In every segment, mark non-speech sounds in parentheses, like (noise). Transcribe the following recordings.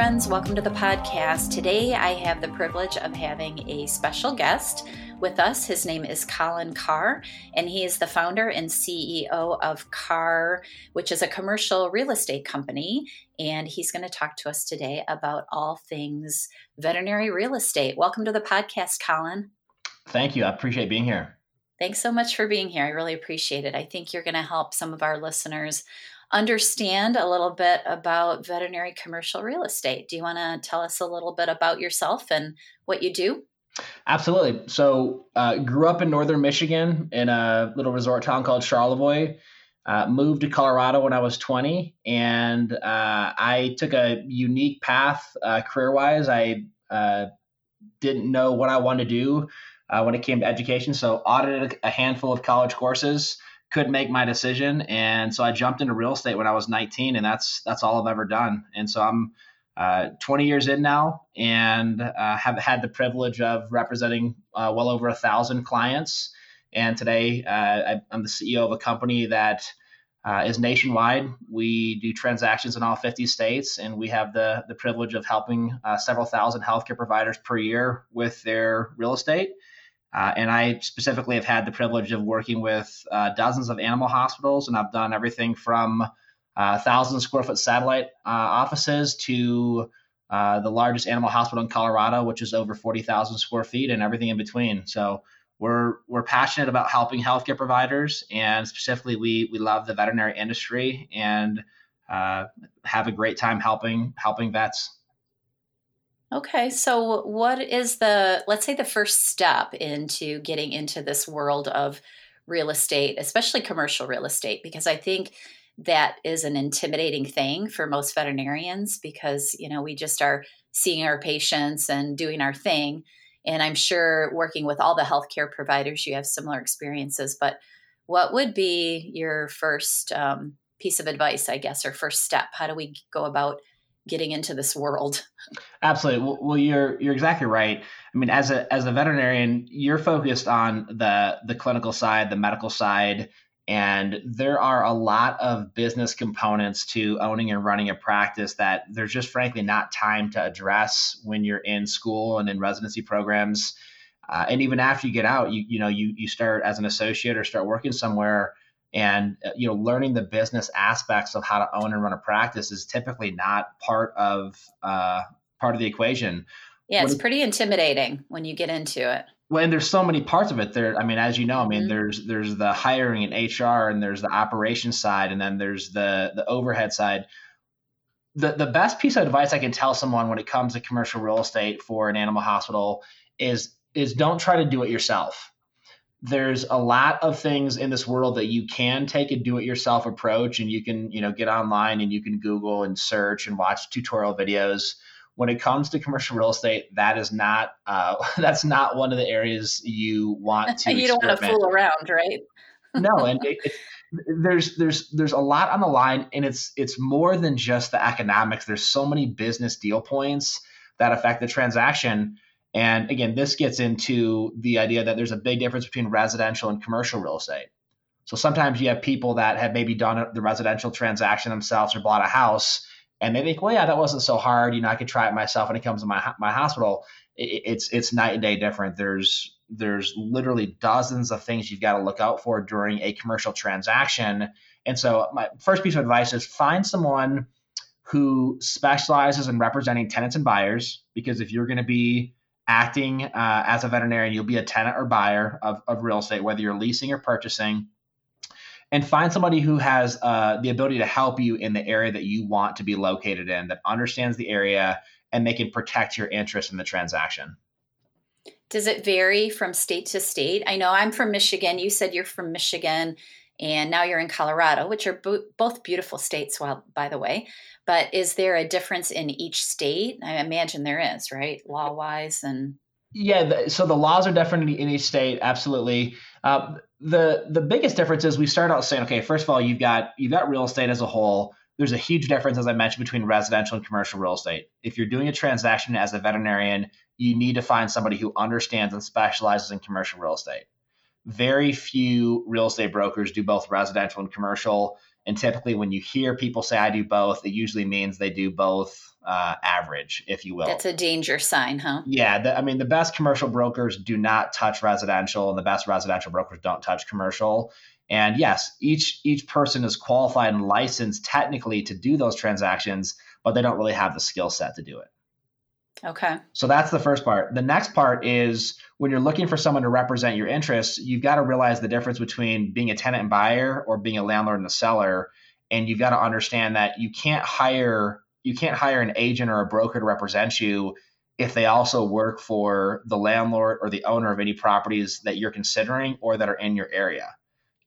friends. Welcome to the podcast. Today, I have the privilege of having a special guest with us. His name is Colin Carr, and he is the founder and CEO of Carr, which is a commercial real estate company. And he's going to talk to us today about all things veterinary real estate. Welcome to the podcast, Colin. Thank you. I appreciate being here. Thanks so much for being here. I really appreciate it. I think you're going to help some of our listeners understand a little bit about veterinary commercial real estate. Do you want to tell us a little bit about yourself and what you do? Absolutely. So, uh, grew up in northern Michigan in a little resort town called Charlevoix. Uh, moved to Colorado when I was 20, and uh, I took a unique path uh, career wise. I uh, didn't know what I wanted to do uh, when it came to education, so audited a handful of college courses couldn't make my decision, and so I jumped into real estate when I was 19, and that's that's all I've ever done. And so I'm uh, 20 years in now, and uh, have had the privilege of representing uh, well over a thousand clients. And today, uh, I, am the CEO of a company that uh, is nationwide. We do transactions in all 50 states, and we have the the privilege of helping uh, several thousand healthcare providers per year with their real estate. Uh, and I specifically have had the privilege of working with uh, dozens of animal hospitals, and I've done everything from uh, thousand square foot satellite uh, offices to uh, the largest animal hospital in Colorado, which is over 40,000 square feet, and everything in between. So we're we're passionate about helping healthcare providers, and specifically, we we love the veterinary industry and uh, have a great time helping helping vets. Okay, so what is the, let's say, the first step into getting into this world of real estate, especially commercial real estate? Because I think that is an intimidating thing for most veterinarians because, you know, we just are seeing our patients and doing our thing. And I'm sure working with all the healthcare providers, you have similar experiences. But what would be your first um, piece of advice, I guess, or first step? How do we go about getting into this world. (laughs) Absolutely. Well, you're you're exactly right. I mean, as a as a veterinarian, you're focused on the the clinical side, the medical side, and there are a lot of business components to owning and running a practice that there's just frankly not time to address when you're in school and in residency programs. Uh, and even after you get out, you you know you you start as an associate or start working somewhere and uh, you know learning the business aspects of how to own and run a practice is typically not part of uh, part of the equation. Yeah it's pretty intimidating when you get into it. Well and there's so many parts of it there i mean as you know i mean mm-hmm. there's there's the hiring and hr and there's the operations side and then there's the the overhead side. The the best piece of advice i can tell someone when it comes to commercial real estate for an animal hospital is is don't try to do it yourself there's a lot of things in this world that you can take a do-it-yourself approach and you can you know get online and you can google and search and watch tutorial videos. When it comes to commercial real estate that is not uh, (laughs) that's not one of the areas you want (laughs) to you don't want to fool around right? No (laughs) and it, it, there's there's there's a lot on the line and it's it's more than just the economics. There's so many business deal points that affect the transaction and again, this gets into the idea that there's a big difference between residential and commercial real estate. So sometimes you have people that have maybe done the residential transaction themselves or bought a house, and they think, well, yeah, that wasn't so hard. You know, I could try it myself when it comes to my my hospital. it's it's night and day different. There's there's literally dozens of things you've got to look out for during a commercial transaction. And so my first piece of advice is find someone who specializes in representing tenants and buyers, because if you're going to be acting uh, as a veterinarian, you'll be a tenant or buyer of, of real estate, whether you're leasing or purchasing. And find somebody who has uh, the ability to help you in the area that you want to be located in, that understands the area, and they can protect your interest in the transaction. Does it vary from state to state? I know I'm from Michigan. You said you're from Michigan, and now you're in Colorado, which are bo- both beautiful states, well, by the way. But is there a difference in each state? I imagine there is, right, law wise and. Yeah, the, so the laws are different in each state, absolutely. Uh, the the biggest difference is we start out saying, okay, first of all, you've got you've got real estate as a whole. There's a huge difference, as I mentioned, between residential and commercial real estate. If you're doing a transaction as a veterinarian, you need to find somebody who understands and specializes in commercial real estate very few real estate brokers do both residential and commercial. And typically, when you hear people say I do both, it usually means they do both uh, average, if you will. That's a danger sign, huh? Yeah. The, I mean, the best commercial brokers do not touch residential, and the best residential brokers don't touch commercial. And yes, each each person is qualified and licensed technically to do those transactions, but they don't really have the skill set to do it. Okay. So that's the first part. The next part is when you're looking for someone to represent your interests, you've got to realize the difference between being a tenant and buyer or being a landlord and a seller. And you've got to understand that you can't hire you can't hire an agent or a broker to represent you if they also work for the landlord or the owner of any properties that you're considering or that are in your area.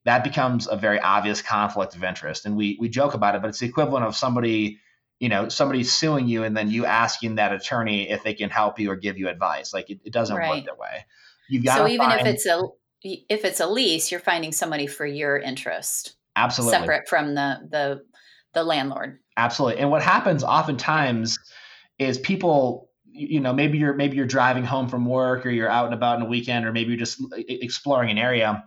That becomes a very obvious conflict of interest. And we we joke about it, but it's the equivalent of somebody you know somebody suing you and then you asking that attorney if they can help you or give you advice. Like it, it doesn't right. work that way. You've got so even find, if it's a if it's a lease you're finding somebody for your interest. Absolutely. Separate from the the the landlord. Absolutely. And what happens oftentimes is people you know maybe you're maybe you're driving home from work or you're out and about in a weekend or maybe you're just exploring an area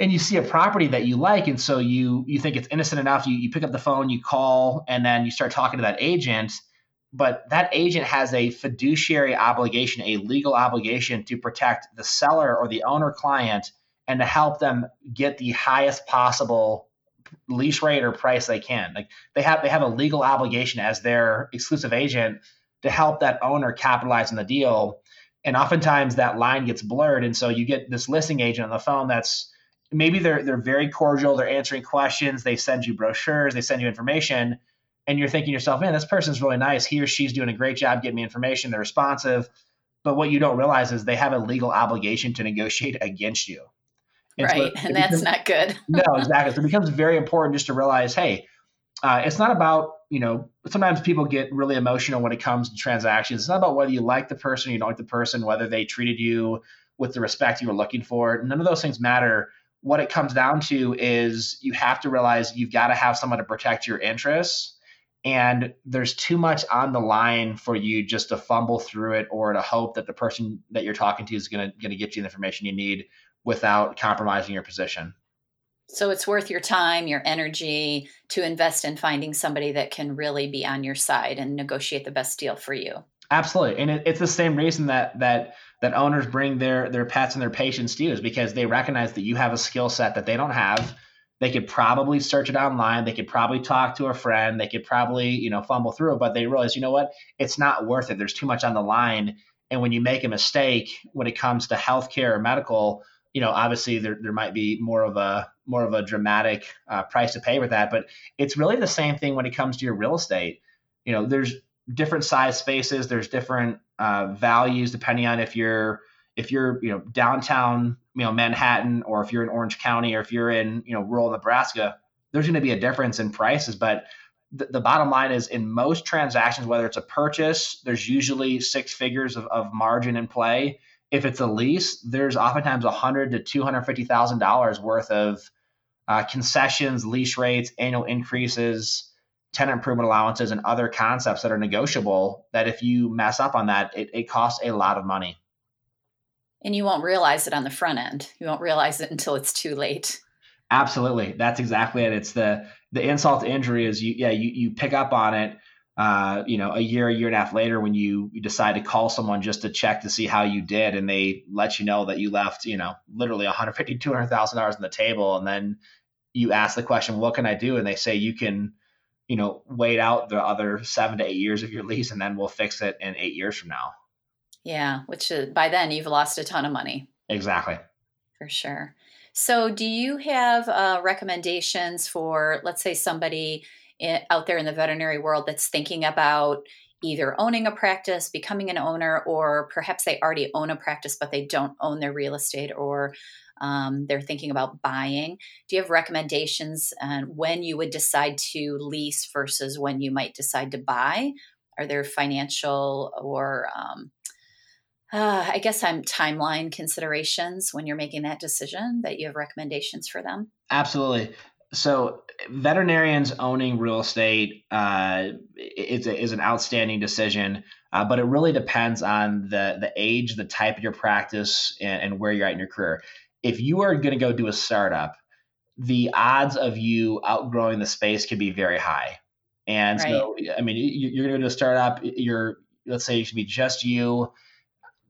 and you see a property that you like and so you you think it's innocent enough you, you pick up the phone you call and then you start talking to that agent but that agent has a fiduciary obligation a legal obligation to protect the seller or the owner client and to help them get the highest possible lease rate or price they can. Like they have they have a legal obligation as their exclusive agent to help that owner capitalize on the deal. And oftentimes that line gets blurred and so you get this listing agent on the phone that's maybe they're they're very cordial, they're answering questions, they send you brochures, they send you information, and you're thinking to yourself, man, this person's really nice. He or she's doing a great job getting me information. They're responsive. But what you don't realize is they have a legal obligation to negotiate against you. And right. So and that's becomes, not good. (laughs) no, exactly. So it becomes very important just to realize, hey, uh, it's not about, you know, sometimes people get really emotional when it comes to transactions. It's not about whether you like the person or you don't like the person, whether they treated you with the respect you were looking for. None of those things matter what it comes down to is you have to realize you've got to have someone to protect your interests and there's too much on the line for you just to fumble through it or to hope that the person that you're talking to is going to going to get you the information you need without compromising your position. So it's worth your time your energy to invest in finding somebody that can really be on your side and negotiate the best deal for you. Absolutely and it, it's the same reason that that that owners bring their their pets and their patients to you is because they recognize that you have a skill set that they don't have. They could probably search it online. They could probably talk to a friend. They could probably, you know, fumble through it, but they realize, you know what? It's not worth it. There's too much on the line. And when you make a mistake when it comes to healthcare or medical, you know, obviously there, there might be more of a more of a dramatic uh, price to pay with that. But it's really the same thing when it comes to your real estate. You know, there's different size spaces. There's different uh, values depending on if you're if you're you know downtown you know Manhattan or if you're in Orange County or if you're in you know rural Nebraska. There's going to be a difference in prices, but the, the bottom line is in most transactions, whether it's a purchase, there's usually six figures of, of margin in play. If it's a lease, there's oftentimes a hundred to two hundred fifty thousand dollars worth of uh, concessions, lease rates, annual increases tenant improvement allowances and other concepts that are negotiable that if you mess up on that, it, it costs a lot of money. And you won't realize it on the front end. You won't realize it until it's too late. Absolutely. That's exactly it. It's the the insult to injury is you yeah, you, you pick up on it uh, you know, a year, a year and a half later when you, you decide to call someone just to check to see how you did and they let you know that you left, you know, literally 150, $200,000 on the table. And then you ask the question, what can I do? And they say, you can, you know, wait out the other seven to eight years of your lease and then we'll fix it in eight years from now. Yeah, which is, by then you've lost a ton of money. Exactly. For sure. So, do you have uh, recommendations for, let's say, somebody in, out there in the veterinary world that's thinking about either owning a practice, becoming an owner, or perhaps they already own a practice but they don't own their real estate or um, they're thinking about buying. Do you have recommendations on when you would decide to lease versus when you might decide to buy? Are there financial or um, uh, I guess I'm timeline considerations when you're making that decision that you have recommendations for them? Absolutely. So veterinarians owning real estate uh, is, is an outstanding decision, uh, but it really depends on the the age, the type of your practice, and, and where you're at in your career if you are going to go do a startup, the odds of you outgrowing the space could be very high. And right. so, I mean, you're going to do a startup. You're, let's say, it should be just you.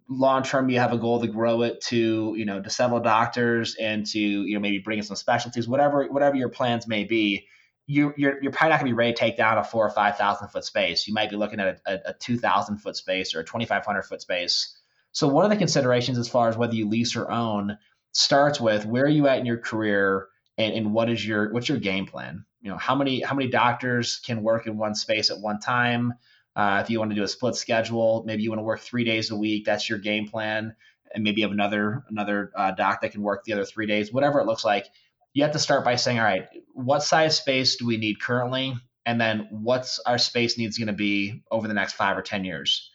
Long term, you have a goal to grow it to, you know, to several doctors and to, you know, maybe bring in some specialties, whatever, whatever your plans may be. You, you're, you're probably not going to be ready to take down a four or five thousand foot space. You might be looking at a, a, a two thousand foot space or a twenty five hundred foot space. So one of the considerations as far as whether you lease or own starts with where are you at in your career and, and what is your what's your game plan? You know how many how many doctors can work in one space at one time? Uh, if you want to do a split schedule maybe you want to work three days a week that's your game plan. And maybe you have another another uh, doc that can work the other three days whatever it looks like. You have to start by saying all right what size space do we need currently? And then what's our space needs going to be over the next five or ten years?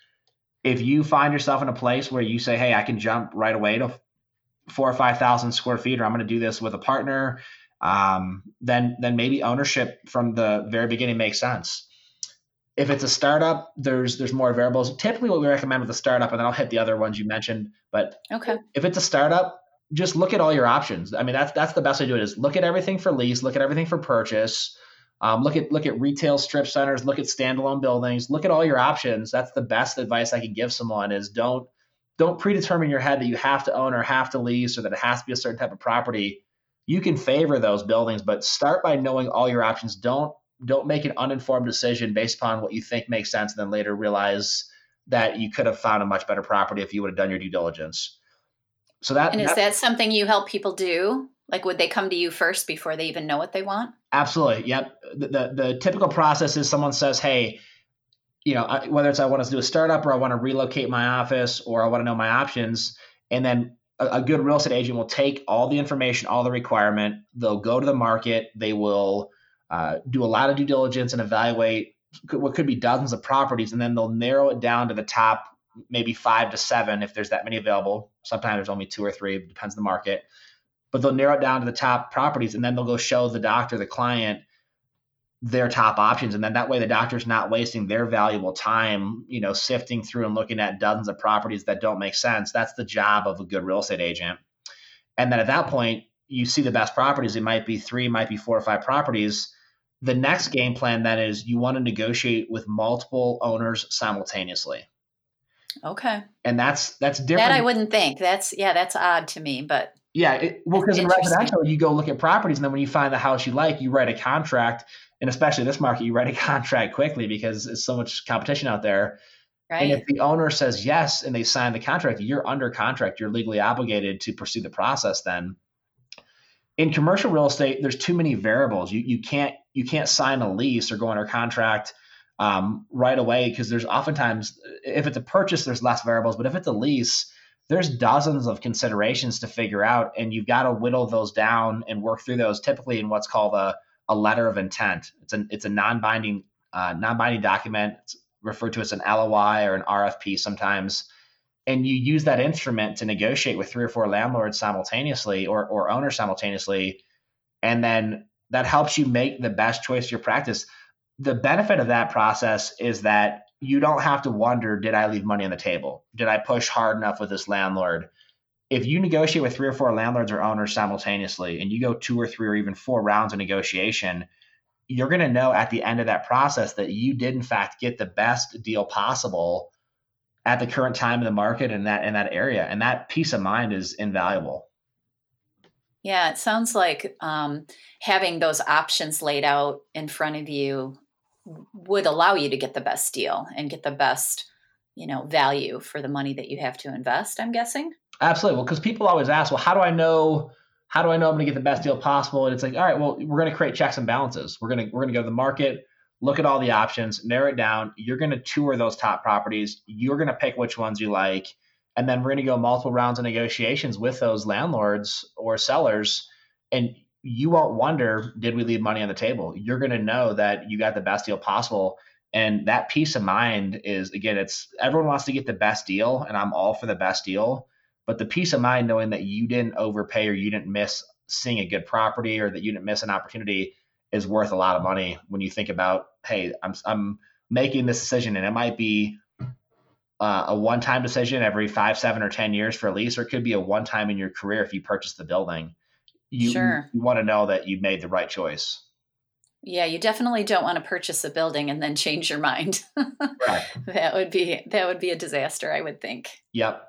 If you find yourself in a place where you say hey i can jump right away to four or five thousand square feet, or I'm going to do this with a partner, um, then then maybe ownership from the very beginning makes sense. If it's a startup, there's there's more variables. Typically, what we recommend with a startup, and then I'll hit the other ones you mentioned. But okay, if it's a startup, just look at all your options. I mean, that's that's the best way to do it. Is look at everything for lease, look at everything for purchase. Um, look at look at retail strip centers, look at standalone buildings, look at all your options. That's the best advice I can give someone. Is don't don't predetermine your head that you have to own or have to lease or that it has to be a certain type of property. You can favor those buildings, but start by knowing all your options. Don't don't make an uninformed decision based upon what you think makes sense and then later realize that you could have found a much better property if you would have done your due diligence. So that And is that something you help people do? Like would they come to you first before they even know what they want? Absolutely. Yep. The, the, the typical process is someone says, "Hey, you know, whether it's I want to do a startup or I want to relocate my office or I want to know my options. And then a, a, good real estate agent will take all the information, all the requirement. They'll go to the market. They will uh, do a lot of due diligence and evaluate what could be dozens of properties, and then they'll narrow it down to the top, maybe five to seven if there's that many available. Sometimes there's only two or three, depends on the market. But they'll narrow it down to the top properties, and then they'll go show the doctor, the client, their top options. And then that way the doctor's not wasting their valuable time you know sifting through and looking at dozens of properties that don't make sense. That's the job of a good real estate agent. And then at that point you see the best properties. It might be three might be four or five properties. The next game plan then is you want to negotiate with multiple owners simultaneously. Okay. And that's that's different that i wouldn't think. That's yeah that's odd to me but yeah it, well because in residential you go look at properties and then when you find the house you like you write a contract and especially this market, you write a (laughs) contract quickly because it's so much competition out there. Right. And if the owner says yes and they sign the contract, you're under contract. You're legally obligated to pursue the process. Then, in commercial real estate, there's too many variables. You you can't you can't sign a lease or go under contract um, right away because there's oftentimes if it's a purchase, there's less variables. But if it's a lease, there's dozens of considerations to figure out, and you've got to whittle those down and work through those. Typically, in what's called a a letter of intent. It's an it's a non-binding uh, non-binding document. It's referred to as an LOI or an RFP sometimes. And you use that instrument to negotiate with three or four landlords simultaneously or, or owners simultaneously. And then that helps you make the best choice of your practice. The benefit of that process is that you don't have to wonder, did I leave money on the table? Did I push hard enough with this landlord? If you negotiate with three or four landlords or owners simultaneously and you go two or three or even four rounds of negotiation, you're going to know at the end of that process that you did in fact get the best deal possible at the current time in the market in that in that area. And that peace of mind is invaluable. Yeah it sounds like um, having those options laid out in front of you would allow you to get the best deal and get the best you know value for the money that you have to invest i'm guessing Absolutely. Well, because people always ask, well, how do I know? How do I know I'm going to get the best deal possible? And it's like, all right, well, we're going to create checks and balances. We're going to we're going to go to the market, look at all the options, narrow it down. You're going to tour those top properties. You're going to pick which ones you like, and then we're going to go multiple rounds of negotiations with those landlords or sellers, and you won't wonder, did we leave money on the table? You're going to know that you got the best deal possible. And that peace of mind is again, it's everyone wants to get the best deal, and I'm all for the best deal but the peace of mind knowing that you didn't overpay or you didn't miss seeing a good property or that you didn't miss an opportunity is worth a lot of money when you think about, hey, I'm I'm making this decision and it might be uh, a one-time decision every five, seven, or ten years for a lease, or it could be a one-time in your career if you purchase the building. you, sure. you want to know that you made the right choice. Yeah, you definitely don't want to purchase a building and then change your mind. (laughs) right. That would be that would be a disaster, I would think. Yep.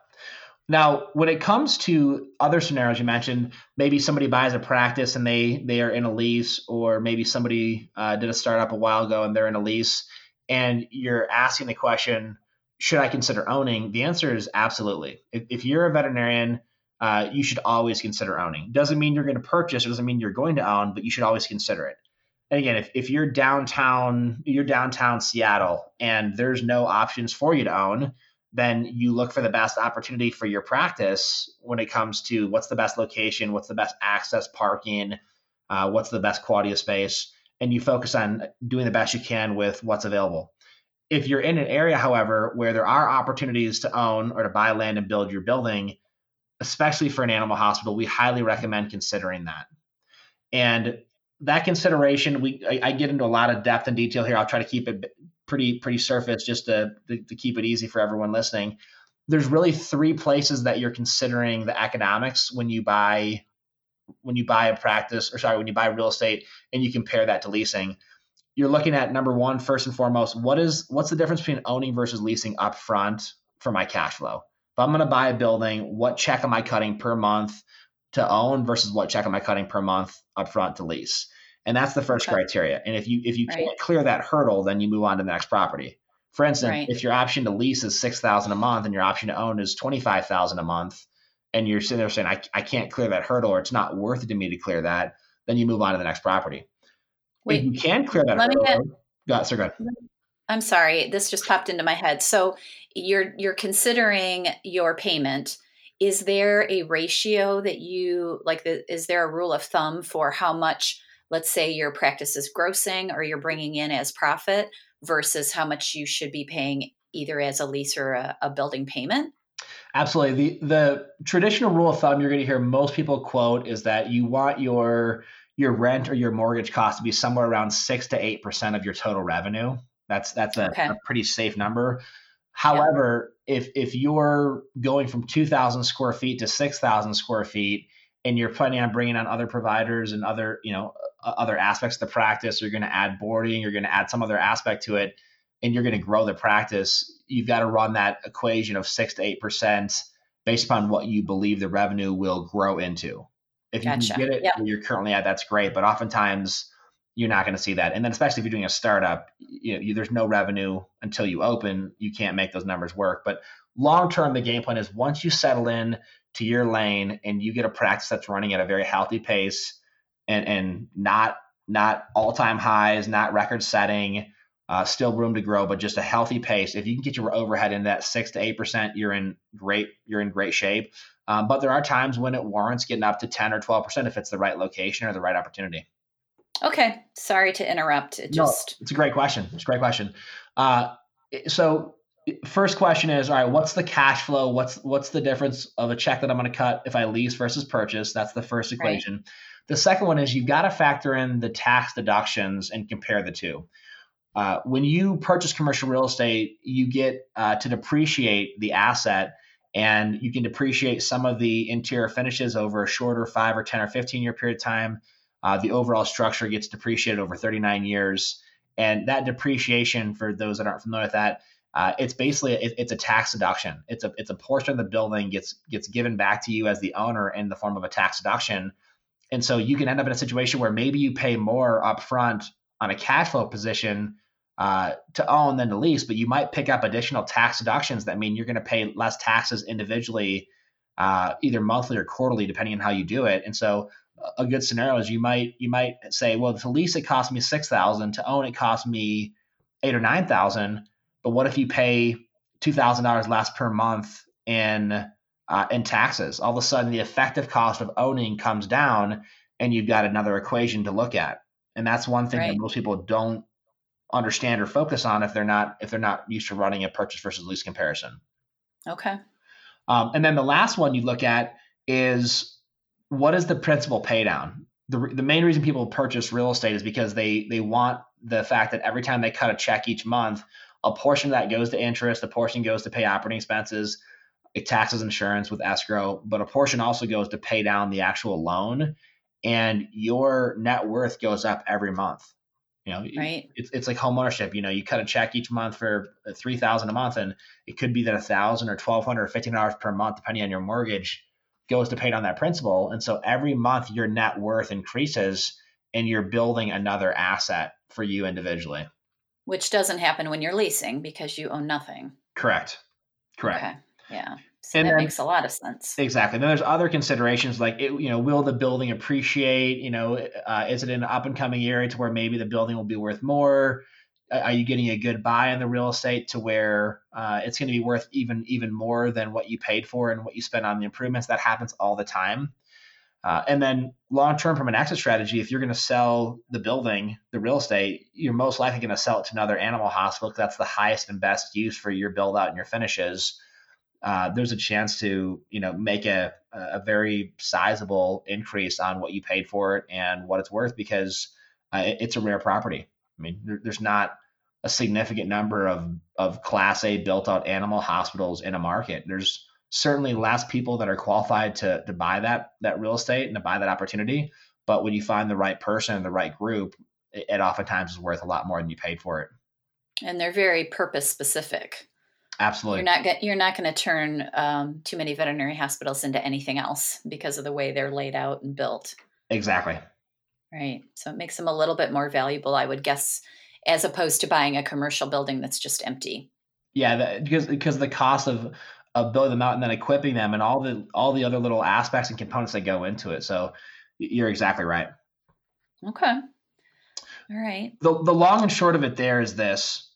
Now, when it comes to other scenarios you mentioned, maybe somebody buys a practice and they they are in a lease, or maybe somebody uh, did a startup a while ago and they're in a lease, and you're asking the question, should I consider owning? The answer is absolutely. If, if you're a veterinarian, uh, you should always consider owning. Doesn't mean you're going to purchase, or doesn't mean you're going to own, but you should always consider it. And again, if, if you're downtown, you're downtown Seattle, and there's no options for you to own, then you look for the best opportunity for your practice when it comes to what's the best location, what's the best access parking, uh, what's the best quality of space, and you focus on doing the best you can with what's available. If you're in an area, however, where there are opportunities to own or to buy land and build your building, especially for an animal hospital, we highly recommend considering that. And that consideration, we I, I, get into a lot of depth and detail here. I'll try to keep it pretty pretty surface just to, to, to keep it easy for everyone listening. There's really three places that you're considering the economics when you buy when you buy a practice or sorry when you buy real estate and you compare that to leasing. You're looking at number one first and foremost. What is what's the difference between owning versus leasing upfront for my cash flow? If I'm going to buy a building, what check am I cutting per month to own versus what check am I cutting per month upfront to lease? And that's the first okay. criteria. And if you if you right. can't clear that hurdle, then you move on to the next property. For instance, right. if your option to lease is six thousand a month and your option to own is twenty five thousand a month, and you're sitting there saying I, I can't clear that hurdle or it's not worth it to me to clear that, then you move on to the next property. Wait, if you can clear that hurdle, get, go, so good. I'm sorry, this just popped into my head. So you're you're considering your payment is there a ratio that you like the, is there a rule of thumb for how much let's say your practice is grossing or you're bringing in as profit versus how much you should be paying either as a lease or a, a building payment absolutely the the traditional rule of thumb you're going to hear most people quote is that you want your your rent or your mortgage cost to be somewhere around 6 to 8% of your total revenue that's that's a, okay. a pretty safe number However, yeah. if if you're going from 2,000 square feet to 6,000 square feet, and you're planning on bringing on other providers and other you know Uh, other aspects of the practice, you're going to add boarding, you're going to add some other aspect to it, and you're going to grow the practice. You've got to run that equation of six to eight percent based upon what you believe the revenue will grow into. If you gotcha. can get it yep. where you're currently at, that's great. But oftentimes you're not going to see that. And then especially if you're doing a startup, you know, you, there's no revenue until you open. You can't make those numbers work. But long term, the game plan is once you settle in to your lane and you get a practice that's running at a very healthy pace and and not not all time highs, not record setting, uh, still room to grow, but just a healthy pace. If you can get your overhead in that six to eight percent, you're in great you're in great shape. Um, but there are times when it warrants getting up to ten or twelve percent if it's the right location or the right opportunity. Okay. Sorry to interrupt. It just no, it's a great question. It's a great question. Uh, so first question is all right what's the cash flow what's what's the difference of a check that i'm going to cut if i lease versus purchase that's the first equation right. the second one is you've got to factor in the tax deductions and compare the two uh, when you purchase commercial real estate you get uh, to depreciate the asset and you can depreciate some of the interior finishes over a shorter five or 10 or 15 year period of time uh, the overall structure gets depreciated over 39 years. And that depreciation, for those that aren't familiar with that, uh, it's basically it, it's a tax deduction. It's a it's a portion of the building gets gets given back to you as the owner in the form of a tax deduction. And so you can end up in a situation where maybe you pay more upfront on a cash flow position uh, to own than to lease, but you might pick up additional tax deductions that mean you're going to pay less taxes individually, uh, either monthly or quarterly, depending on how you do it. And so a good scenario is you might you might say, well, to lease it cost me six thousand, to own it cost me eight or nine thousand. But what if you pay two thousand dollars less per month in uh, in taxes? All of a sudden, the effective cost of owning comes down, and you've got another equation to look at. And that's one thing right. that most people don't understand or focus on if they're not if they're not used to running a purchase versus lease comparison. Okay. Um, and then the last one you look at is what is the principal pay down? The, the main reason people purchase real estate is because they they want the fact that every time they cut a check each month, a portion of that goes to interest, a portion goes to pay operating expenses, it taxes, insurance with escrow, but a portion also goes to pay down the actual loan. and your net worth goes up every month. You know, right. it's, it's like home ownership. You know, you cut a check each month for three thousand a month, and it could be that a thousand or twelve hundred or fifteen dollars per month, depending on your mortgage, goes to pay down that principal. And so every month your net worth increases, and you're building another asset for you individually. Which doesn't happen when you're leasing because you own nothing. Correct. Correct. Okay. Yeah. So And that then- makes a lot of sense. Exactly. Then there's other considerations like, it, you know, will the building appreciate? You know, uh, is it an up and coming area to where maybe the building will be worth more? Uh, Are you getting a good buy on the real estate to where uh, it's going to be worth even even more than what you paid for and what you spent on the improvements? That happens all the time. Uh, and then long term, from an exit strategy, if you're going to sell the building, the real estate, you're most likely going to sell it to another animal hospital because that's the highest and best use for your build out and your finishes uh, there's a chance to you know make a a very sizable increase on what you paid for it and what it's worth because uh, it- it's a rare property. I mean, there, there's not a significant number of of Class A built out animal hospitals in a market. There's certainly less people that are qualified to to buy that that real estate and to buy that opportunity. But when you find the right person and the right group, it, it oftentimes is worth a lot more than you paid for it. And they're very purpose specific. Absolutely. You're not get, you're not going to turn um, too many veterinary hospitals into anything else because of the way they're laid out and built. exactly. Right. So it makes them a little bit more valuable, I would guess, as opposed to buying a commercial building that's just empty. Yeah, that, because because the cost of building them out and then equipping them and all the all the other little aspects and components that go into it. So you're exactly right. Okay. All right. The the long and short of it there is this: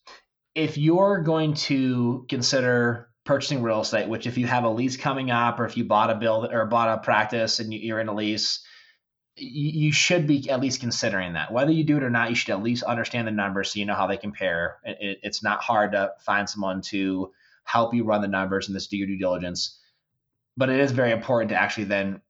if you're going to consider purchasing real estate, which if you have a lease coming up or if you bought a build or bought a practice and you- you're in a lease, you, should be at least considering that. Whether you do it or not, you should at least understand the numbers so you know how they compare. It, it, it's not hard to find someone to help you run the numbers and this do your due diligence. But it is very important to actually then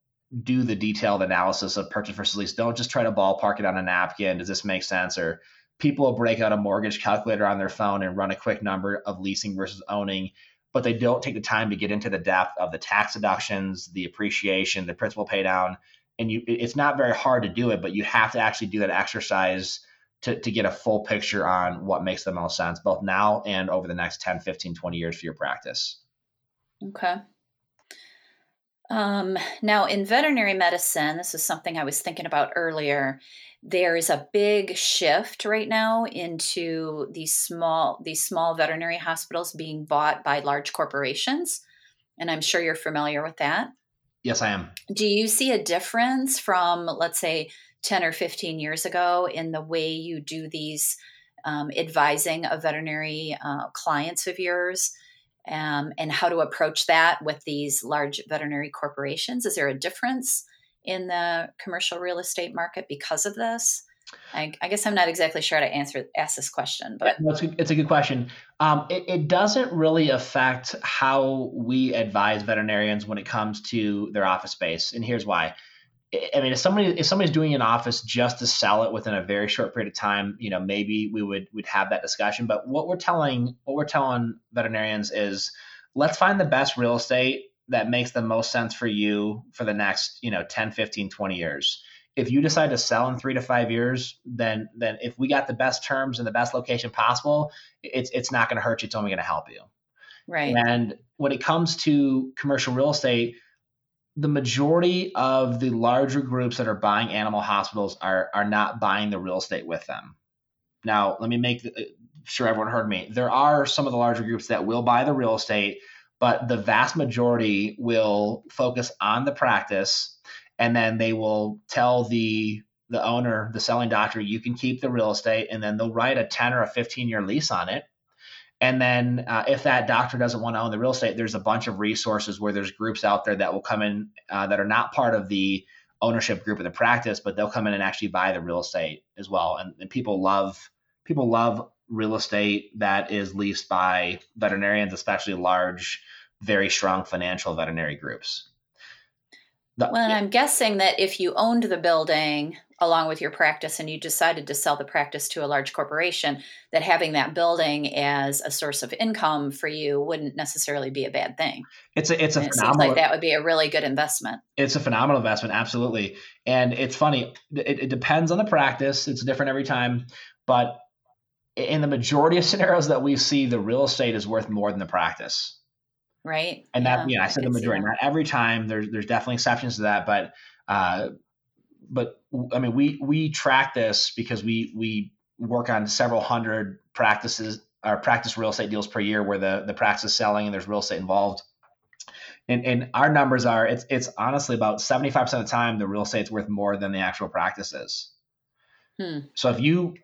do the detailed analysis of purchase versus lease. Don't just try to ballpark it on a napkin. Does this make sense? Or people will break out a mortgage calculator on their phone and run a quick number of leasing versus owning, but they don't take the time to get into the depth of the tax deductions, the appreciation, the principal pay down. And you, it's not very hard to do it, but you have to actually do that exercise to, to get a full picture on what makes the most sense, both now and over the next 10, 15, 20 years for your practice. Okay. Um, now, in veterinary medicine, this is something I was thinking about earlier. There is a big shift right now into these small these small veterinary hospitals being bought by large corporations, and I'm sure you're familiar with that. Yes, I am. Do you see a difference from, let's say, 10 or 15 years ago in the way you do these um, advising of veterinary uh, clients of yours um, and how to approach that with these large veterinary corporations? Is there a difference in the commercial real estate market because of this? I, I guess I'm not exactly sure how to answer ask this question, but No, it's, it's a good question. Um, it, it doesn't really affect how we advise veterinarians when it comes to their office space, and here's why. I- mean, if somebody if somebody's doing an office just to sell it within a very short period of time, you know, maybe we would would have that discussion. But what we're telling what we're telling veterinarians is, let's find the best real estate that makes the most sense for you for the next, you know, 10, 15, 20 years if you decide to sell in three to five years, then then if we got the best terms and the best location possible, it's it's not going to hurt you. It's only going to help you. right. And when it comes to commercial real estate, the majority of the larger groups that are buying animal hospitals are are not buying the real estate with them. Now, let me make the, uh, sure everyone heard me. There are some of the larger groups that will buy the real estate, but the vast majority will focus on the practice and then they will tell the the owner, the selling doctor, you can keep the real estate, and then they'll write a 10 or a 15 year lease on it. And then uh, if that doctor doesn't want to own the real estate, there's a bunch of resources where there's groups out there that will come in uh, that are not part of the ownership group of the practice, but they'll come in and actually buy the real estate as well. And, and people love people love real estate that is leased by veterinarians, especially large, very strong financial veterinary groups. The- Well, and I'm guessing that if you owned the building, along with your practice and you decided to sell the practice to a large corporation, that having that building as a source of income for you wouldn't necessarily be a bad thing. It's a it's a And it seems like that would be a really good investment. it's a phenomenal investment, absolutely. And it's funny, it, it depends on the practice. It's different every time, but in the majority of (laughs) scenarios that we see, the real estate is worth more than the practice. Right. And that, yeah, I said the majority, not every time. There's there's definitely exceptions to that, but uh, but I mean, we we track this because we we work on several hundred practices or practice real estate deals per year where the the practice is selling and there's real estate involved. And, and our numbers are it's it's honestly about 75% of the time the real estate's worth more than the actual practice is. Hmm. So if you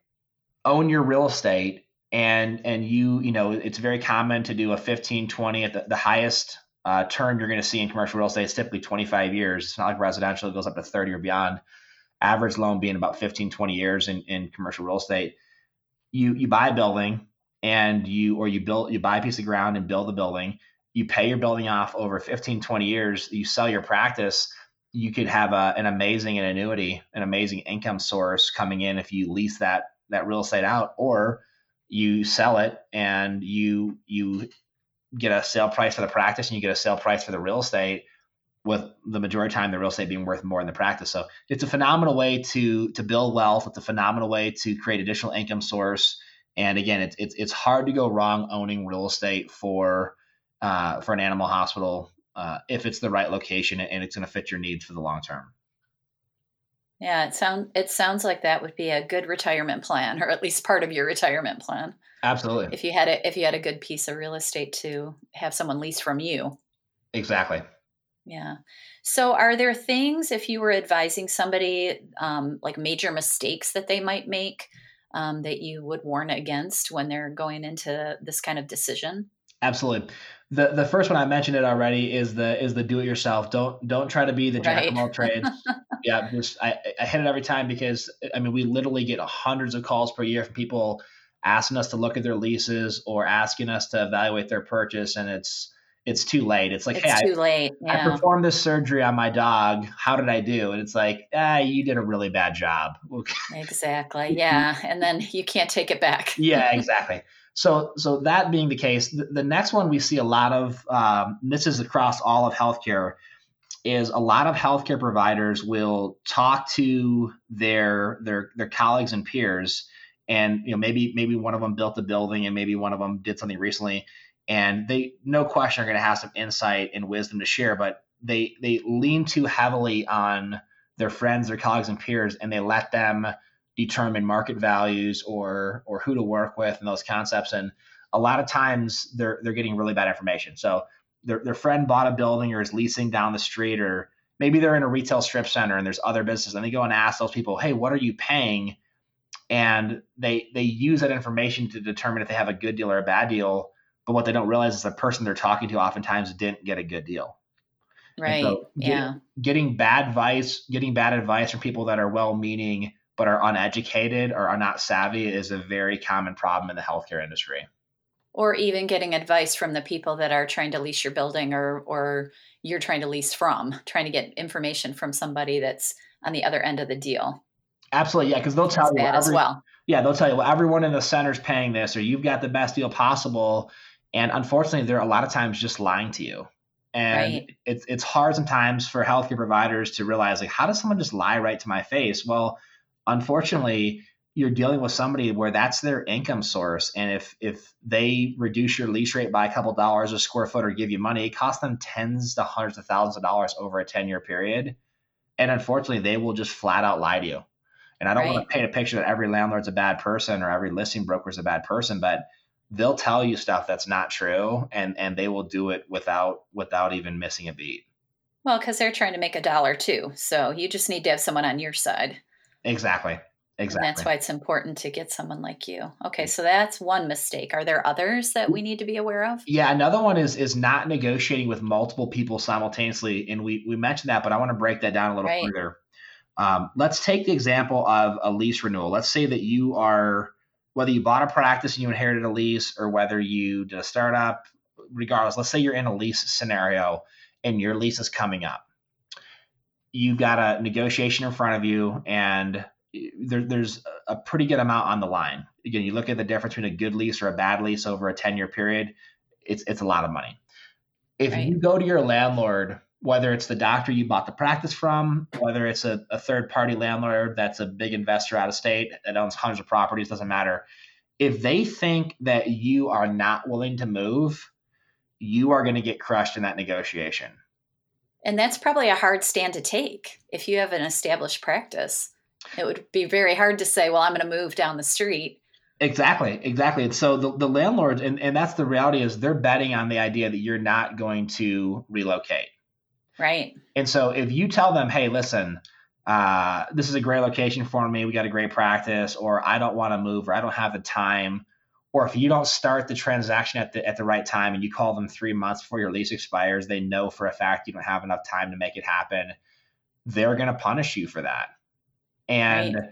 own your real estate and and you you know it's very common to do a 15 20 at the, the highest uh, term you're going to see in commercial real estate is typically 25 years. It's not like residential it goes up to 30 or beyond. Average loan being about 15 20 years in, in commercial real estate. You you buy a building and you or you build you buy a piece of ground and build the building. You pay your building off over 15 20 years. You sell your practice. You could have a, an amazing an annuity an amazing income source coming in if you lease that that real estate out or you sell it and you you get a sale price for the practice and you get a sale price for the real estate with the majority of the time the real estate being worth more than the practice. So it's a phenomenal way to to build wealth. It's a phenomenal way to create additional income source. And again it's it's, it's hard to go wrong owning real estate for uh, for an animal hospital uh, if it's the right location and it's going to fit your needs for the long term Yeah, it sound it sounds like that would be a good retirement plan, or at least part of your retirement plan. absolutely If you had a if you had a good piece of real estate to have someone lease from you. exactly Yeah. So, are there things if you were advising somebody, um, like major mistakes that they might make, um, that you would warn against when they're going into this kind of decision? Absolutely. The the first one I mentioned it already is the is the do it yourself. Don't don't try to be the jack of all trades. (laughs) yeah, just I, I hit it every time because I mean we literally get hundreds of calls per year from people asking us to look at their leases or asking us to evaluate their purchase and it's it's too late. It's like, it's hey, too late. I, I performed this surgery on my dog. How did I do? And it's like, ah, you did a really bad job. (laughs) Exactly. Yeah. And then you can't take it back. (laughs) yeah, (laughs) exactly. So, so that being the case, the, the next one we see a lot of, um, this is across all of healthcare, is a lot of healthcare providers will talk to their their their colleagues and peers, and you know maybe maybe one of them built a building and maybe one of them did something recently, and they no question are going to have some insight and wisdom to share, but they they lean too heavily on their friends, their colleagues and peers, and they let them determine market values or or who to work with and those concepts. And a lot of times they're they're getting really bad information. So their their friend bought a building or is leasing down the street, or maybe they're in a retail strip center and there's other businesses, and they go and ask those people, "Hey, what are you paying?" And they they use that information to determine if they have a good deal or a bad deal. But what they don't realize is the person they're talking to oftentimes didn't get a good deal. Right. so get- yeah. getting bad advice, getting bad advice from people that are well-meaning but are uneducated or are not savvy is a very common problem in the healthcare industry. Or even getting advice from the people that are trying to lease your building or or you're trying to lease from, trying to get information from somebody that's on the other end of the deal. Absolutely, yeah, because they'll tell That's you bad as well. Yeah, they'll tell you, well, everyone in the center's paying this, or you've got the best deal possible. And unfortunately, they're a lot of times just lying to you. And Right. it's it's hard sometimes for healthcare providers to realize, like, how does someone just lie right to my face? Well, unfortunately, you're dealing with somebody where that's their income source. And if if they reduce your lease rate by a couple dollars a square foot or give you money, it costs them tens to hundreds of thousands of dollars over a 10 year period. And unfortunately, they will just flat out lie to you. And I don't want to paint a picture that every landlord's a bad person or every listing broker's a bad person, but they'll tell you stuff that's not true and and they will do it without without even missing a beat. Well, because they're trying to make a dollar too. So you just need to have someone on your side. Exactly. Exactly. And that's why it's important to get someone like you. Okay, so that's one mistake. Are there others that we need to be aware of? Yeah, another one is is not negotiating with multiple people simultaneously, and we we mentioned that, but I want to break that down a little Right. further. Um, let's take the example of a lease renewal. Let's say that you are whether you bought a practice and you inherited a lease, or whether you did a startup. Regardless, let's say you're in a lease scenario and your lease is coming up. you've got a negotiation in front of you, and there, there's a pretty good amount on the line. Again, you look at the difference between a good lease or a bad lease over a 10 year period, it's, it's a lot of money. If right. you go to your landlord, whether it's the doctor you bought the practice from, whether it's a, a third party landlord that's a big investor out of state that owns hundreds of properties, doesn't matter. If they think that you are not willing to move, you are going to get crushed in that negotiation. And that's probably a hard stand to take if you have an established practice. It would be very hard to say, well, I'm going to move down the street. Exactly, exactly. And so the, the landlords, and, and that's the reality is they're betting on the idea that you're not going to relocate. Right. And so if you tell them, hey, listen, uh, this is a great location for me, we got a great practice, or I don't want to move, or I don't have the time, or if you don't start the transaction at the at the right time and you call them three months before your lease expires, they know for a fact you don't have enough time to make it happen. They're going to punish you for that and right.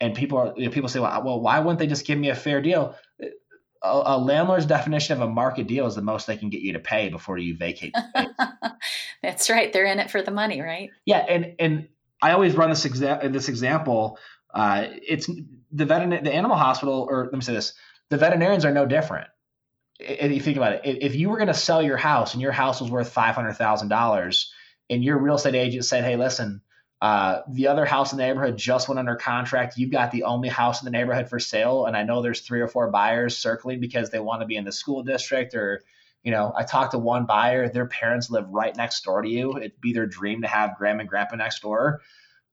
and people are you know, people say, well, well, why wouldn't they just give me a fair deal? A, a, landlord's definition of a market deal is the most they can get you to pay before you vacate. (laughs) That's right. They're in it for the money, right? Yeah, and and I always run this exa- this example. Uh, it's the veterin- the animal hospital, or let me say this: the veterinarians are no different. If you think about it, if you were going to sell your house and your house was worth five hundred thousand dollars, and your real estate agent said, "Hey, listen, uh, the other house in the neighborhood just went under contract. You've got the only house in the neighborhood for sale, and I know there's three or four buyers circling because they want to be in the school district or you know, I talked to one buyer, their parents live right next door to you. It'd be their dream to have grandma and grandpa next door.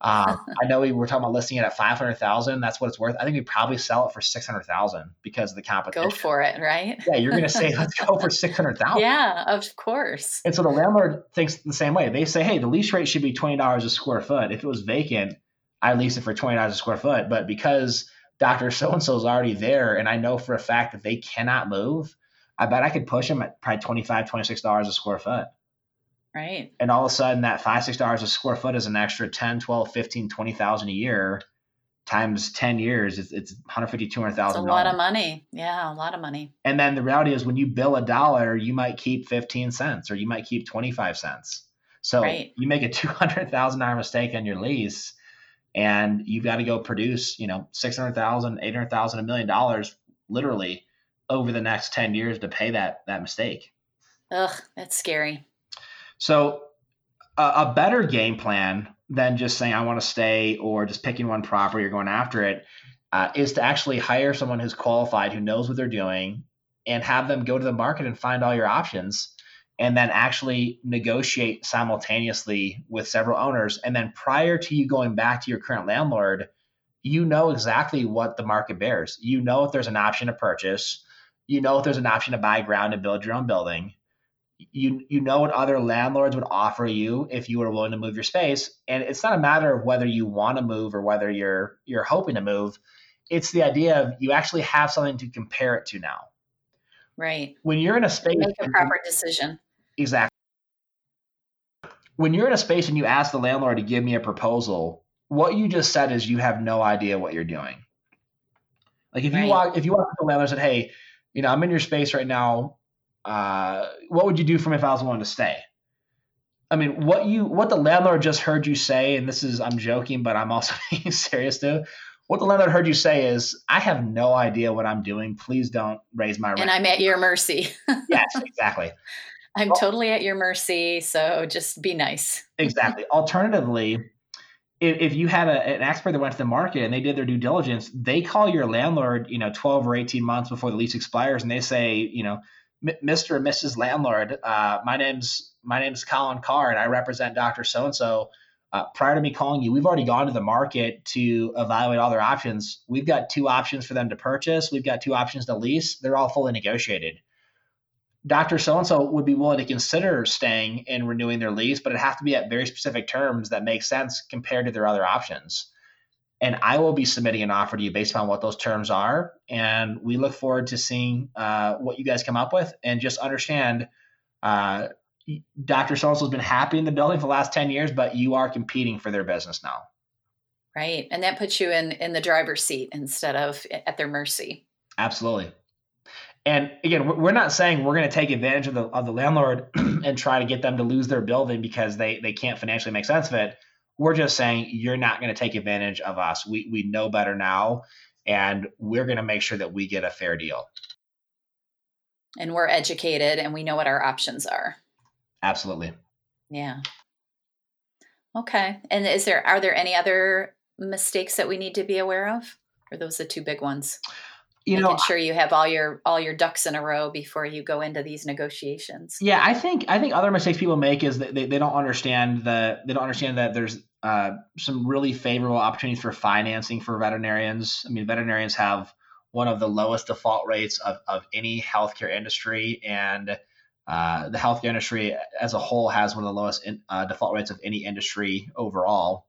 Um, (laughs) I know we were talking about listing it at five hundred thousand. That's what it's worth. I think we probably sell it for six hundred thousand because of the competition. Go for it, right? Yeah, you're going to say (laughs) let's go for six hundred thousand. Yeah, of course. And so the landlord thinks the same way. They say, hey, the lease rate should be twenty dollars a square foot. If it was vacant, I lease it for twenty dollars a square foot. But because Doctor So and So is already there, and I know for a fact that they cannot move, I bet I could push them at probably 25 26 dollars a square foot. Right. And all of a sudden that five, six dollars a square foot is an extra 10, 12, 15, 20,000 a year times 10 years. It's, it's 150, 200,000. a lot of money. Yeah. A lot of money. And then the reality is when you bill a dollar, you might keep 15 cents or you might keep 25 cents. So right. you make a $200,000 mistake on your lease and you've got to go produce, you know, 600,000, 800,000, a million dollars literally over the next 10 years to pay that, that mistake. Ugh, that's scary. So a, a better game plan than just saying I want to stay or just picking one property or going after it uh, is to actually hire someone who's qualified, who knows what they're doing, and have them go to the market and find all your options and then actually negotiate simultaneously with several owners. And then prior to you going back to your current landlord, you know exactly what the market bears. You know if there's an option to purchase, you know if there's an option to buy ground and build your own building you you know what other landlords would offer you if you were willing to move your space. And it's not a matter of whether you want to move or whether you're you're hoping to move. It's the idea of you actually have something to compare it to now. Right. When you're in a space make a proper decision. Exactly. When you're in a space and you ask the landlord to give me a proposal what you just said is you have no idea what you're doing. Like if you walk if you walk to the landlord and said hey you know i'm in your space right now uh, what would you do for me if I was willing to stay? I mean, what you what the landlord just heard you say, and this is I'm joking, but I'm also (laughs) being serious too. What the landlord heard you say is, I have no idea what I'm doing. Please don't raise my rent. And I'm at your mercy. (laughs) yes, exactly. I'm well, totally at your mercy. So just be nice. exactly. Alternatively, if, if you had a, an expert that went to the market and they did their due diligence, they call your landlord, you know, 12 or 18 months before the lease expires, and they say, you know, Mr. and Mrs. Landlord, uh, my name's my name's Colin Carr, and I represent Doctor So and So. Prior to me calling you, we've already gone to the market to evaluate all their options. We've got two options for them to purchase. We've got two options to lease. They're all fully negotiated. Doctor So and So would be willing to consider staying and renewing their lease, but it has to be at very specific terms that make sense compared to their other options and I will be submitting an offer to you based on what those terms are. And we look forward to seeing uh, what you guys come up with. And just understand, uh, Dr. So has been happy in the building for the last 10 years, but you are competing for their business now. Right. And that puts you in, in the driver's seat instead of at their mercy. Absolutely. And again, we're not saying we're going to take advantage of the, of the landlord (clears throat) and try to get them to lose their building because they, they can't financially make sense of it We're just saying you're not going to take advantage of us. We we know better now, and we're going to make sure that we get a fair deal. And we're educated, and we know what our options are. Absolutely. Yeah. Okay. And is there are there any other mistakes that we need to be aware of? Or those the two big ones? You Making know, sure you have all your all your ducks in a row before you go into these negotiations. Yeah, I think I think other mistakes people make is that they, they don't understand that they don't understand that there's uh, some really favorable opportunities for financing for veterinarians. I mean, veterinarians have one of the lowest default rates of, of any healthcare industry, and uh, the healthcare industry as a whole has one of the lowest in, uh, default rates of any industry overall.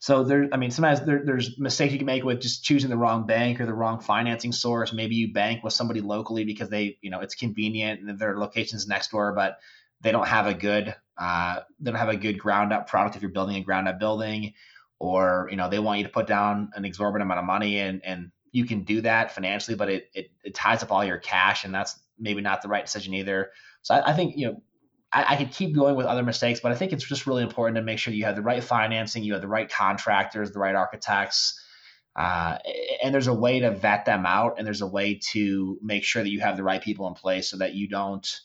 So there, I mean, sometimes there, there's mistakes you can make with just choosing the wrong bank or the wrong financing source. Maybe you bank with somebody locally because they, you know, it's convenient and their location's next door, but they don't have a good, uh, they don't have a good ground up product if you're building a ground up building, or you know, they want you to put down an exorbitant amount of money and and you can do that financially, but it, it, it ties up all your cash, and that's maybe not the right decision either. So I, I think you know I, I, could keep going with other mistakes, but I think it's just really important to make sure you have the right financing, you have the right contractors, the right architects, uh, and there's a way to vet them out, and there's a way to make sure that you have the right people in place so that you don't,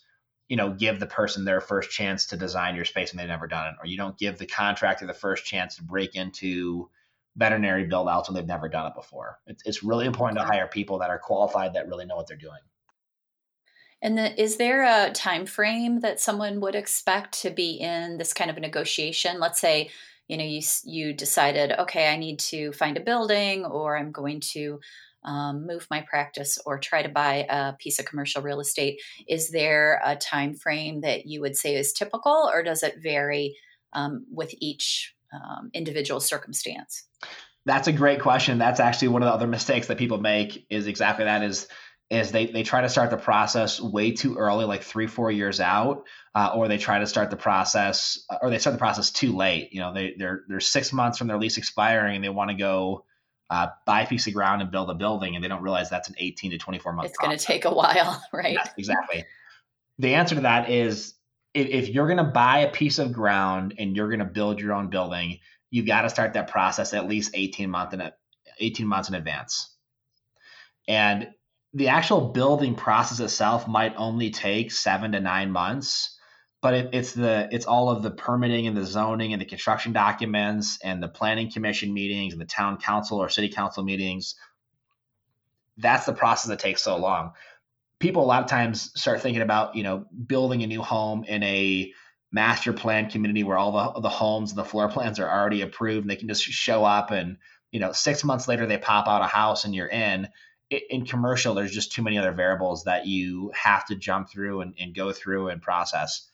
you know, give the person their first chance to design your space and they've never done it, or you don't give the contractor the first chance to break into veterinary build outs when they've never done it before. It's, it's really important to hire people that are qualified that really know what they're doing. And the, is there a time frame that someone would expect to be in this kind of a negotiation? Let's say, you know, you you decided, okay, I need to find a building, or I'm going to um, move my practice, or try to buy a piece of commercial real estate. Is there a time frame that you would say is typical, or does it vary um, with each um, individual circumstance? That's a great question. That's actually one of the other mistakes that people make. Is exactly that is is they, they try to start the process way too early, like three, four years out, uh, or they try to start the process, or they start the process too late. You know, they, they're, they're six months from their lease expiring and they want to go uh, buy a piece of ground and build a building, and they don't realize that's an 18 to 24 month It's going to take a while, (laughs) right? Yes, exactly. the answer to that is if, if you're going to buy a piece of ground and you're going to build your own building, you've got to start that process at least 18 months in, 18 months in advance. And the actual building process itself might only take seven to nine months but it, it's the it's all of the permitting and the zoning and the construction documents and the planning commission meetings and the town council or city council meetings. That's the process that takes so long. People a lot of times start thinking about you know building a new home in a master plan community where all the, the homes and the floor (laughs) plans are already approved and they can just show up and you know six months later they pop out a house and you're in in commercial, there's just too many other variables that you have to jump through and, and go through and process.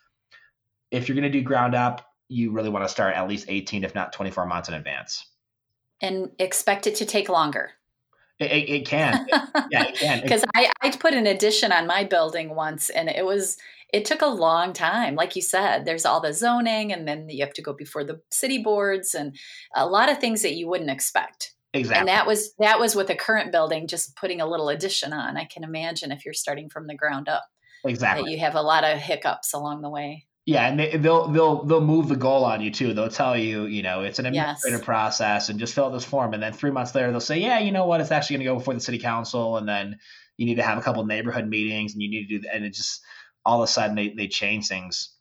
If you're going to do ground up, you really want to start at least 18, if not 24 months in advance. And expect it to take longer. It, it, it can. (laughs) yeah, it can. Because I, I put an addition on my building once and it was, it took a long time. Like you said, there's all the zoning and then you have to go before the city boards and a lot of things that you wouldn't expect. Exactly. And that was that was with a current building, just putting a little addition on. I can imagine if you're starting from the ground up. Exactly. That you have a lot of hiccups along the way. Yeah, and they, will they'll they'll move the goal on you too. They'll tell you, you know, it's an administrative yes. process, and just fill out this form. And then three months later, they'll say, yeah, you know what, it's actually going to go before the city council, and then you need to have a couple neighborhood meetings, and you need to do, and it just all of a sudden they they change things.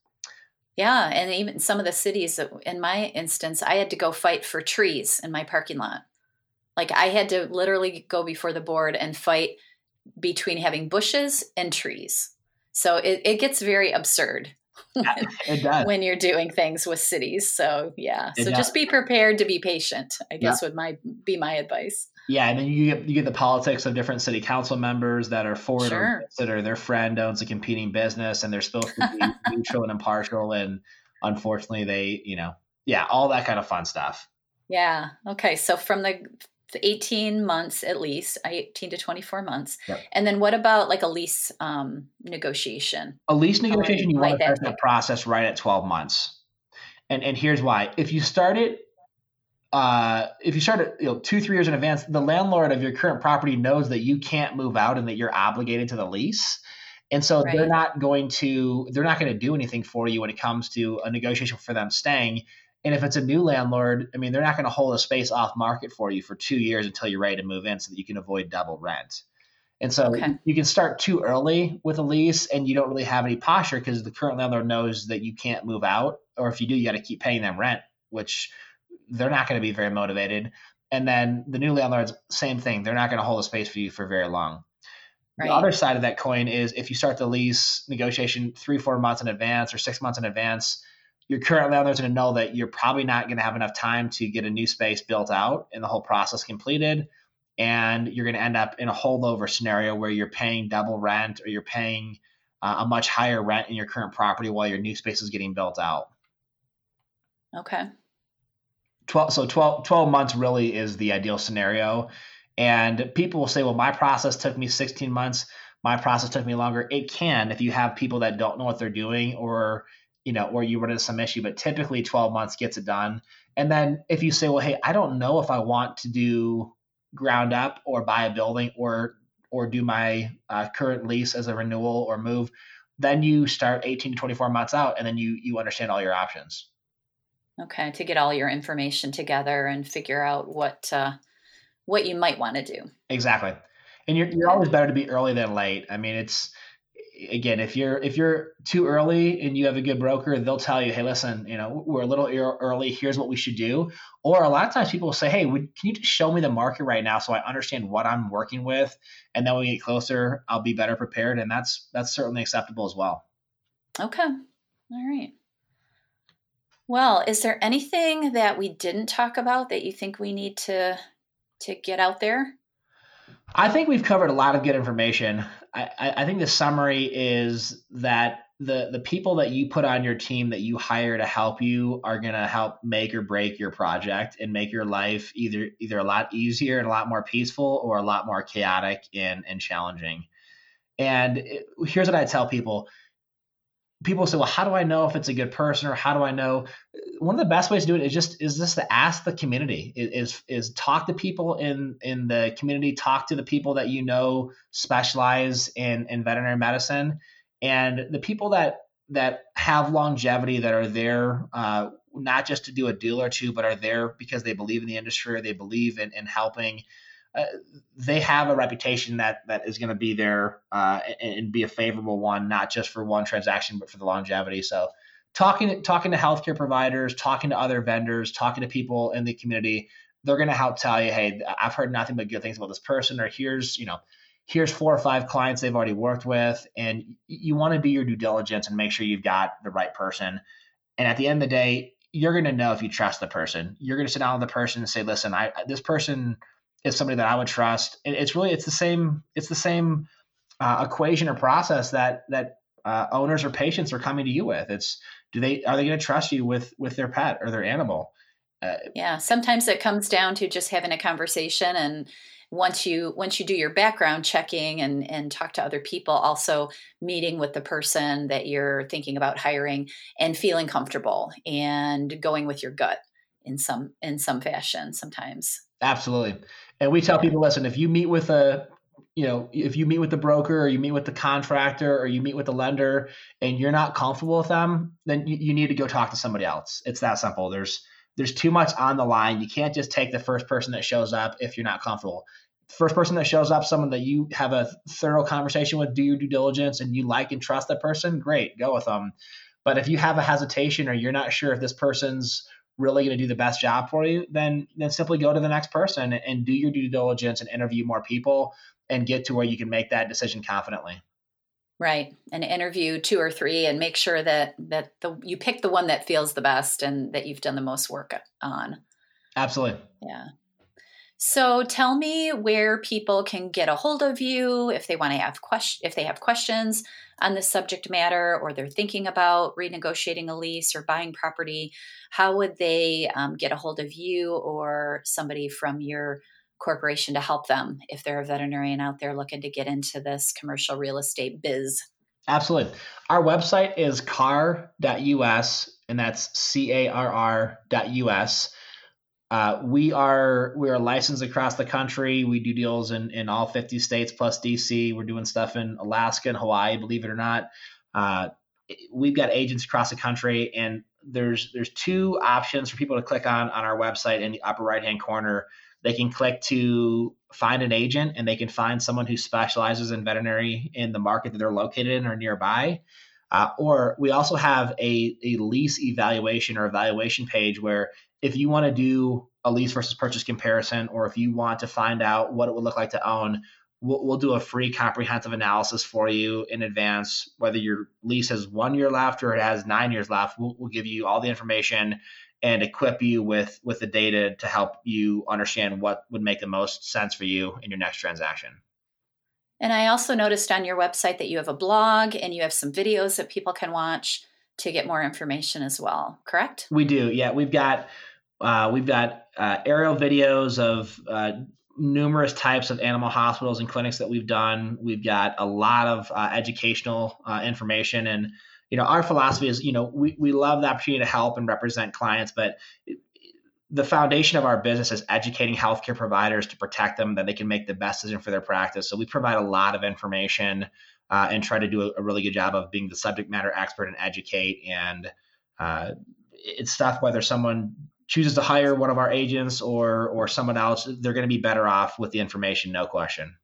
Yeah, and even some of the cities, in my instance, I had to go fight for trees in my parking lot. Like I had to literally go before the board and fight between having bushes and trees. So it, it gets very absurd when, (laughs) when you're doing things with cities. So yeah, it so does. just be prepared to be patient. I guess yeah. would my be my advice. Yeah, and then you get you get the politics of different city council members that are for sure. consider their friend owns a competing business and they're supposed to be (laughs) neutral and impartial, and unfortunately they you know yeah all that kind of fun stuff. Yeah. Okay. So from the 18 months at least 18 to 24 months. Yep. and then what about like a lease um, negotiation? A lease negotiation you want to start the process right at 12 months. And and here's why. If you start it uh, if you start it you know two three years in advance the landlord of your current property knows that you can't move out and that you're obligated to the lease. And so right. they're not going to they're not going to do anything for you when it comes to a negotiation for them staying And if it's a new landlord, I mean, they're not going to hold a space off market for you for two years until you're ready to move in so that you can avoid double rent. And so okay. you can start too early with a lease and you don't really have any posture because the current landlord knows that you can't move out. Or if you do, you got to keep paying them rent, which they're not going to be very motivated. And then the new landlords, same thing. They're not going to hold a space for you for very long. Right. The other side of that coin is if you start the lease negotiation three, four months in advance or six months in advance, your current landlord's going to know that you're probably not going to have enough time to get a new space built out and the whole process completed. And you're going to end up in a holdover scenario where you're paying double rent or you're paying uh, a much higher rent in your current property while your new space is getting built out. Okay. 12, so 12, 12 months really is the ideal scenario. And people will say, well, my process took me 16 months. My process took me longer. It can if you have people that don't know what they're doing or, you know, or you run into some issue, but typically 12 months gets it done. And then if you say, well, hey, I don't know if I want to do ground up or buy a building or or do my uh, current lease as a renewal or move, then you start 18 to 24 months out and then you you understand all your options. Okay, to get all your information together and figure out what uh, what you might want to do. Exactly, and you're you're always better to be early than late. I mean, it's again if you're if you're too early and you have a good broker they'll tell you hey listen you know we're a little early. Here's what we should do. Or a lot of times people will say hey would, can you just show me the market right now so i understand what i'm working with? And then when we get closer i'll be better prepared. And that's that's certainly acceptable as well. Okay. All right. Well, is there anything that we didn't talk about that you think we need to to get out there? I think we've covered a lot of good information. I, I, think the summary is that the the people that you put on your team that you hire to help you are going to help make or break your project and make your life either either a lot easier and a lot more peaceful or a lot more chaotic and and challenging. And here's what I tell people: people say, well, how do I know if it's a good person or how do I know? One of the best ways to do it is just is just to ask the community is is talk to people in in the community, talk to the people that you know specialize in in veterinary medicine, and the people that that have longevity that are there uh, not just to do a deal or two, but are there because they believe in the industry or they believe in, in helping uh, they have a reputation that that is going to be there uh, and, and, be a favorable one, not just for one transaction, but for the longevity. So, talking talking to healthcare providers, talking to other vendors, talking to people in the community, they're going to help tell you, hey, I've heard nothing but good things about this person, or here's you know, here's four or five clients they've already worked with, and you want to do your due diligence and make sure you've got the right person. And at the end of the day, you're going to know if you trust the person. You're going to sit down with the person and say, listen, I this person is somebody that I would trust. it's really it's the same it's the same uh, equation or process that that uh, owners or patients are coming to you with. It's do they are they going to trust you with with their pet or their animal? Uh, yeah, sometimes it comes down to just having a conversation and once you once you do your background checking and and talk to other people also meeting with the person that you're thinking about hiring and feeling comfortable and going with your gut in some in some fashion sometimes absolutely and we tell people, listen, if you meet with a you know, if you meet with the broker or you meet with the contractor or you meet with the lender and you're not comfortable with them, then you, you need to go talk to somebody else. It's that simple. There's there's too much on the line. You can't just take the first person that shows up if you're not comfortable. First person that shows up, someone that you have a thorough conversation with, do your due diligence, and you like and trust that person, great, go with them. But if you have a hesitation or you're not sure if this person's really going to do the best job for you, then then simply go to the next person and do your due diligence and interview more people and get to where you can make that decision confidently. Right, and interview two or three, and make sure that that the you pick the one that feels the best and that you've done the most work on. Absolutely. Yeah. So tell me where people can get a hold of you if they want to have question if they have questions on the subject matter or they're thinking about renegotiating a lease or buying property. How would they um, get a hold of you or somebody from your corporation to help them if they're a veterinarian out there looking to get into this commercial real estate biz? Absolutely. Our website is carr.us, and that's C A R R.us. Uh, we are we are licensed across the country. We do deals in, in all 50 states plus DC. We're doing stuff in Alaska and Hawaii, believe it or not. Uh, we've got agents across the country, and there's there's two options for people to click on on our website in the upper right hand corner. They can click to find an agent, and they can find someone who specializes in veterinary in the market that they're located in or nearby. Uh, or we also have a, a lease evaluation or evaluation page where if you want to do a lease versus purchase comparison, or if you want to find out what it would look like to own, we'll, we'll do a free comprehensive analysis for you in advance. Whether your lease has one year left or it has nine years left, we'll, we'll give you all the information and equip you with with the data to help you understand what would make the most sense for you in your next transaction. And I also noticed on your website that you have a blog and you have some videos that people can watch to get more information as well. Correct? We do. Yeah, we've got uh, we've got uh, aerial videos of uh, numerous types of animal hospitals and clinics that we've done. We've got a lot of uh, educational uh, information, and you know, our philosophy is, you know, we we love the opportunity to help and represent clients, but the foundation of our business is educating healthcare providers to protect them that they can make the best decision for their practice. So we provide a lot of information uh, and try to do a, a, really good job of being the subject matter expert and educate. And uh, it's stuff whether someone chooses to hire one of our agents or or someone else, they're going to be better off with the information, no question.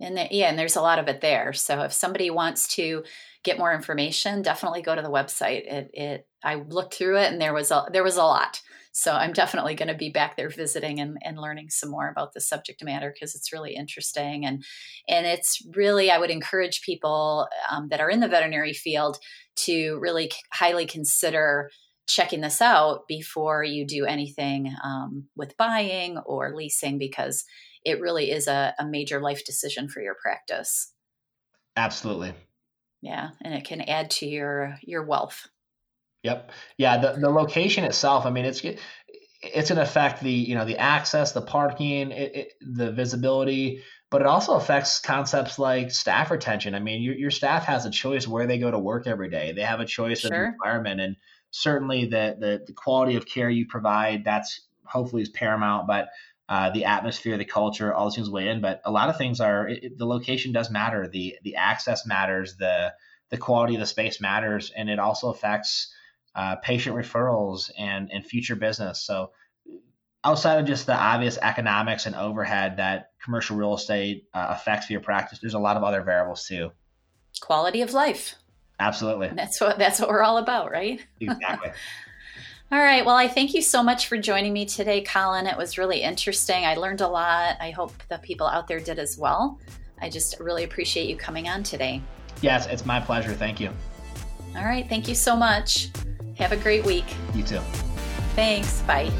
And yeah, and there's a lot of it there. So if somebody wants to get more information, definitely go to the website. It, it I looked through it and there was a there was a lot. So I'm definitely going to be back there visiting and, and learning some more about the subject matter because it's really interesting and and it's really I would encourage people um, that are in the veterinary field to really highly consider checking this out before you do anything um, with buying or leasing because it really is a, a major life decision for your practice. Absolutely. Yeah, and it can add to your your wealth. Yep. Yeah. The, the location itself. I mean, it's it's going to affect the you know the access, the parking, it, it, the visibility, but it also affects concepts like staff retention. I mean, your your staff has a choice where they go to work every day. They have a choice sure. of environment, and certainly the, the the quality of care you provide that's hopefully is paramount. But uh, the atmosphere, the culture, all those things weigh in. But a lot of things are it, the location does matter. The the access matters. The the quality of the space matters, and it also affects uh, patient referrals and and future business. So outside of just the obvious economics and overhead that commercial real estate uh, affects for your practice, there's a lot of other variables too. Quality of life. Absolutely. (laughs) That's what that's what we're all about, right? (laughs) Exactly. All right. Well, I thank you so much for joining me today, Colin. It was really interesting. I learned a lot. I hope the people out there did as well. I just really appreciate you coming on today. Yes, it's my pleasure. Thank you. All right. Thank you so much. Have a great week. You too. Thanks. Bye.